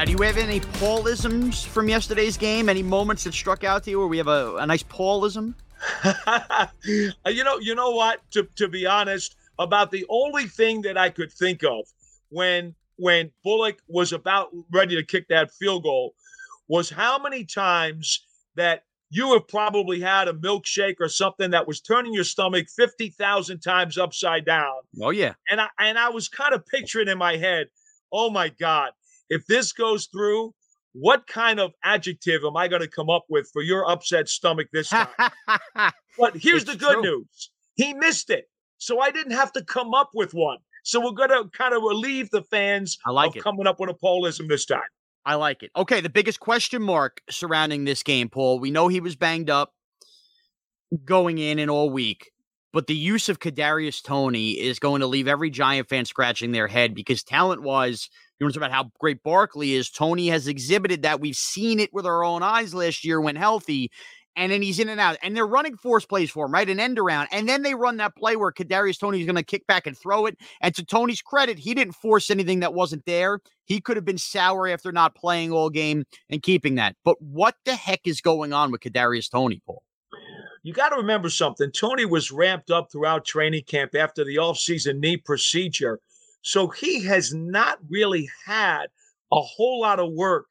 Now, do you have any Paulisms from yesterday's game? Any moments that struck out to you where we have a, a nice Paulism? you know, you know what? To to be honest, about the only thing that I could think of when when Bullock was about ready to kick that field goal was how many times that you have probably had a milkshake or something that was turning your stomach 50,000 times upside down. Oh yeah. And I and I was kind of picturing in my head, "Oh my god, if this goes through, what kind of adjective am I going to come up with for your upset stomach this time?" but here's It's the good true. news. He missed it. So I didn't have to come up with one. So we're going to kind of relieve the fans I like of it. coming up with a Paulism this time. I like it. Okay, the biggest question mark surrounding this game, Paul. We know he was banged up going in and all week, but the use of Kadarius Toney is going to leave every Giant fan scratching their head because talent-wise, to talk about how great Barkley is. Toney has exhibited that. We've seen it with our own eyes last year when healthy. And then he's in and out, and they're running force plays for him, right? An end around, and then they run that play where Kadarius Toney is going to kick back and throw it. And to Toney's credit, he didn't force anything that wasn't there. He could have been sour after not playing all game and keeping that. But what the heck is going on with Kadarius Toney, Paul? You got to remember something. Toney was ramped up throughout training camp after the offseason knee procedure. So he has not really had a whole lot of work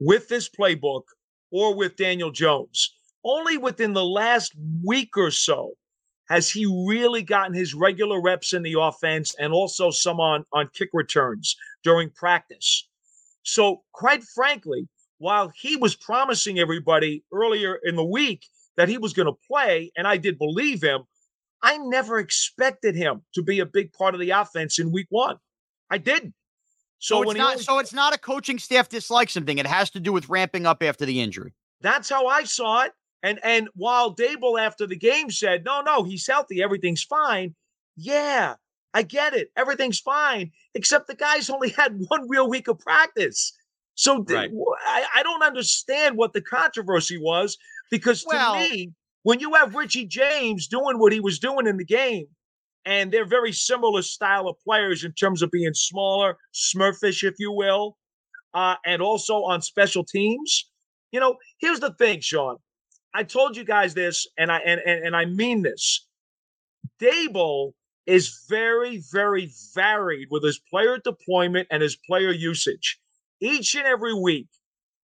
with this playbook or with Daniel Jones. Only within the last week or so has he really gotten his regular reps in the offense and also some on, on kick returns during practice. So, quite frankly, while he was promising everybody earlier in the week that he was going to play, and I did believe him, I never expected him to be a big part of the offense in week one. I didn't. So, So, it's when not only- so it's not a coaching staff dislike something. It has to do with ramping up after the injury. That's how I saw it. And and while Daboll after the game said, no, no, he's healthy, everything's fine. Yeah, I get it. Everything's fine. Except the guy's only had one real week of practice. So Right. wh- I, I don't understand what the controversy was because to Well- me, when you have Richie James doing what he was doing in the game, and they're very similar style of players in terms of being smaller, smurfish, if you will, uh, and also on special teams. You know, here's the thing, Sean. I told you guys this, and I and and, and I mean this. Daboll is very, very varied with his player deployment and his player usage. Each and every week,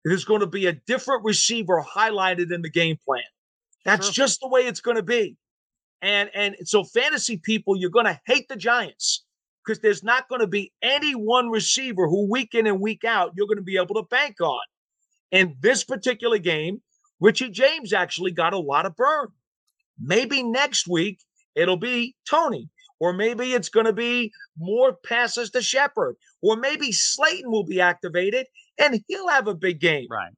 there's going to be a different receiver highlighted in the game plan. That's Sure. just the way it's going to be. And and so fantasy people, you're going to hate the Giants because there's not going to be any one receiver who week in and week out you're going to be able to bank on. In this particular game, Richie James actually got a lot of burn. Maybe next week it'll be Toney, or maybe it's going to be more passes to Shepard, or maybe Slayton will be activated and he'll have a big game. Right.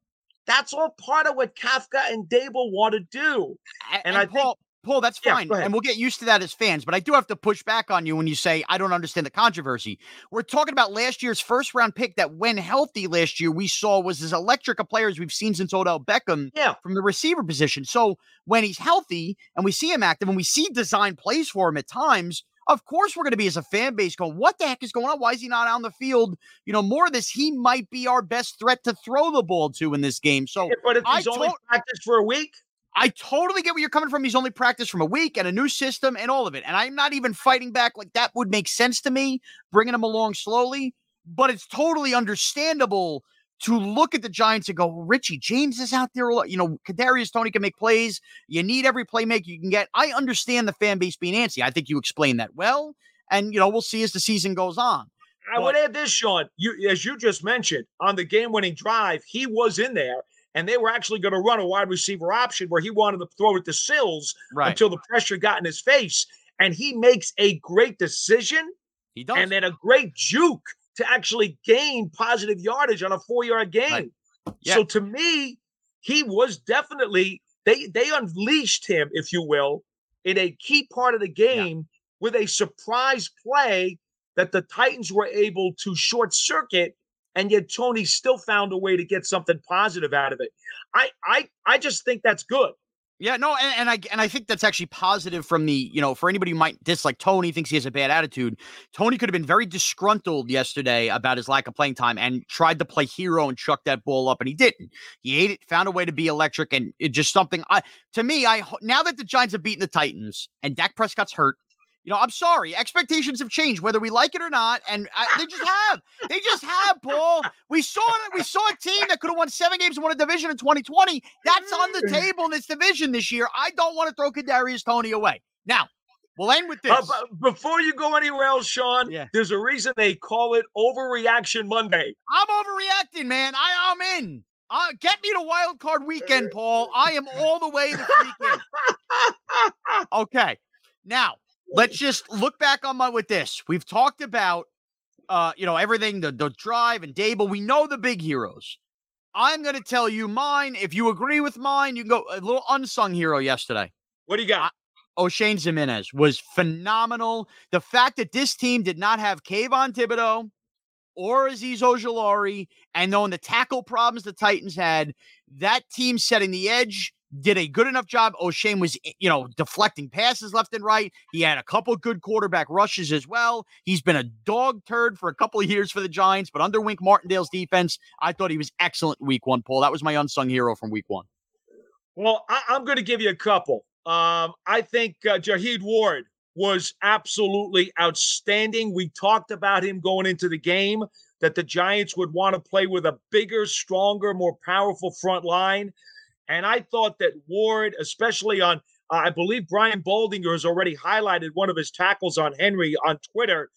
That's all part of what Kafka and Daboll want to do. A- And I think- Paul, Paul, that's fine, ahead. and we'll get used to that as fans. But I do have to push back on you when you say I don't understand the controversy. We're talking about last year's first round pick that, when healthy last year, we saw was as electric a player as we've seen since Odell Beckham Yeah. from the receiver position. So when he's healthy and we see him active and we see design plays for him at times, of course we're going to be as a fan base going, what the heck is going on? Why is he not on the field? You know, more of this. He might be our best threat to throw the ball to in this game. So But if I he's only told- practiced for a week, I totally get where you're coming from. He's only practiced from a week and a new system and all of it. And I'm not even fighting back. Like that would make sense to me, bringing him along slowly. But it's totally understandable to look at the Giants and go, well, Richie James is out there. You know, Kadarius Toney can make plays. You need every playmaker you can get. I understand the fan base being antsy. I think you explained that well. And, you know, we'll see as the season goes on. I would add this, Sean. You, as you just mentioned, on the game-winning drive, he was in there, and they were actually going to run a wide receiver option where he wanted to throw it to Sills Right. until the pressure got in his face, and he makes a great decision he does. and then a great juke to actually gain positive yardage on a four-yard game. Right. Yeah. So to me, he was definitely they they unleashed him, if you will, in a key part of the game with a surprise play that the Titans were able to short circuit, and yet Toney still found a way to get something positive out of it. I I I just think that's good. Yeah, no, and, and, I and I think that's actually positive from the you know for anybody who might dislike Toney thinks he has a bad attitude. Toney could have been very disgruntled yesterday about his lack of playing time and tried to play hero and chuck that ball up, and he didn't. He ate it, found a way to be electric, and it just something. I to me, I now that the Giants have beaten the Titans and Dak Prescott's hurt, you know, I'm sorry. Expectations have changed, whether we like it or not, and I, they just have. They just have, Paul. We saw it. We saw a team that could have won seven games and won a division in 2020. That's on the table in this division this year. I don't want to throw Kadarius Toney away. Now, we'll end with this. Uh, before you go anywhere else, Sean, yeah. there's a reason they call it Overreaction Monday. I'm overreacting, man. I am in. Uh, get me to wild card weekend, Paul. I am all the way this weekend. Okay. Now, let's just look back on my with this. We've talked about uh, you know, everything, the the drive and Daboll. We know the big heroes. I'm gonna tell you mine. If you agree with mine, you can go a little unsung hero yesterday. What do you got? Oshane Ximines was phenomenal. The fact that this team did not have Kayvon Thibodeaux or Azeez Ojulari, and knowing the tackle problems the Titans had, that team setting the edge did a good enough job. Oshane was, eh, you know, deflecting passes left and right. He had a couple good quarterback rushes as well. He's been a dog turd for a couple of years for the Giants, but under Wink Martindale's defense, I thought he was excellent week one, Paul. That was my unsung hero from week one. Well, I- am going to give you a couple. Um, I think uh, Jihad Ward was absolutely outstanding. We talked about him going into the game that the Giants would want to play with a bigger, stronger, more powerful front line. And I thought that Ward, especially on, uh, I believe Brian Baldinger has already highlighted one of his tackles on Henry on Twitter.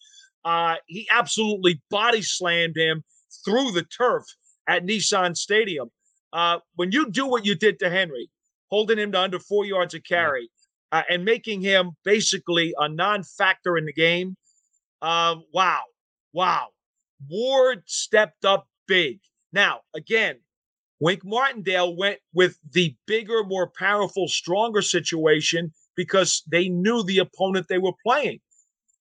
Uh, he absolutely body slammed him through the turf at Nissan Stadium. Uh, when you do what you did to Henry, holding him to under four yards of carry, uh, and making him basically a non-factor in the game, uh, wow, wow, Ward stepped up big. Now, again, Wink Martindale went with the bigger, more powerful, stronger situation because they knew the opponent they were playing.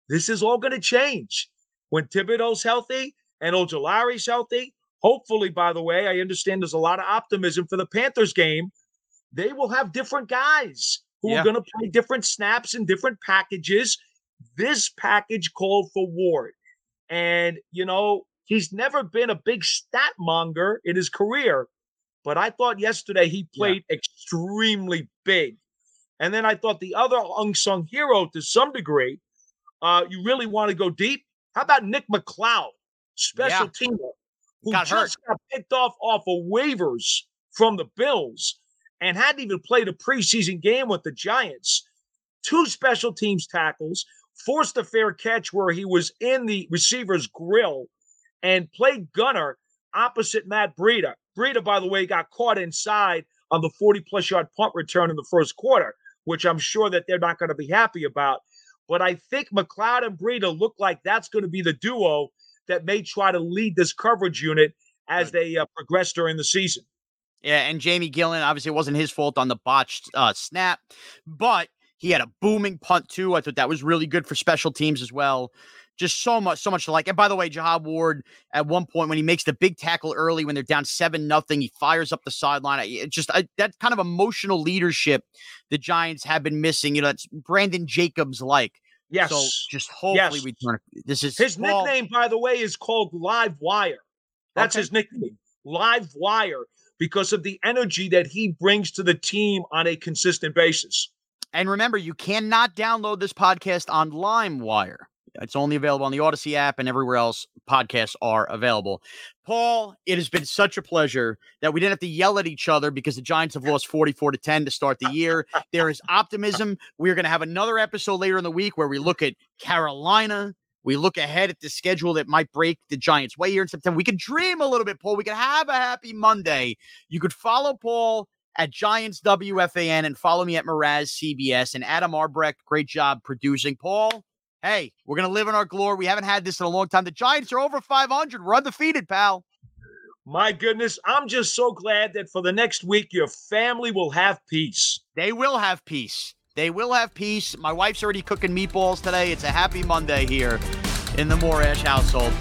This is all going to change when Thibodeaux's healthy and Ojulari's healthy. Hopefully, by the way, I understand there's a lot of optimism for the Panthers game. They will have different guys who yeah. are going to play different snaps and different packages. This package called for Ward. And, you know, he's never been a big stat monger in his career, but I thought yesterday he played yeah. extremely big. And then I thought the other unsung hero to some degree, uh, you really want to go deep. How about Nick McCloud, special yeah. teamer, who got just hurt. got picked off off of waivers from the Bills and hadn't even played a preseason game with the Giants. Two special teams tackles, forced a fair catch where he was in the receiver's grill and played gunner opposite Matt Breida. Breida, by the way, got caught inside on the 40 plus yard punt return in the first quarter, which I'm sure that they're not going to be happy about. But I think McCloud and Breida look like that's going to be the duo that may try to lead this coverage unit as they uh, progress during the season. Yeah, and Jamie Gillan, obviously, it wasn't his fault on the botched uh, snap, but he had a booming punt too. I thought that was really good for special teams as well just so much, so much to like. And by the way, Jihad Ward at one point when he makes the big tackle early when they're down seven nothing, he fires up the sideline. It just I, that kind of emotional leadership the Giants have been missing. You know, that's Brandon Jacobs like. Yes. So just hopefully yes. we turn. This is his well, nickname, by the way, is called Live Wire. That's okay. his nickname, Live Wire, because of the energy that he brings to the team on a consistent basis. And remember, you cannot download this podcast on LimeWire. It's only available on the Audacy app and everywhere else podcasts are available. Paul, it has been such a pleasure that we didn't have to yell at each other because the Giants have lost 44 to 10 to start the year. there is optimism. We're going to have another episode later in the week where we look at Carolina. We look ahead at the schedule that might break the Giants' way here in September. We can dream a little bit, Paul. We can have a happy Monday. You could follow Paul at Giants WFAN and follow me at Morash CBS and Adam Arbrecht. Great job producing. Paul, hey, we're going to live in our glory. We haven't had this in a long time. The Giants are over 500. We're undefeated, pal. My goodness, I'm just so glad that for the next week, your family will have peace. They will have peace. They will have peace. My wife's already cooking meatballs today. It's a happy Monday here in the Morash household.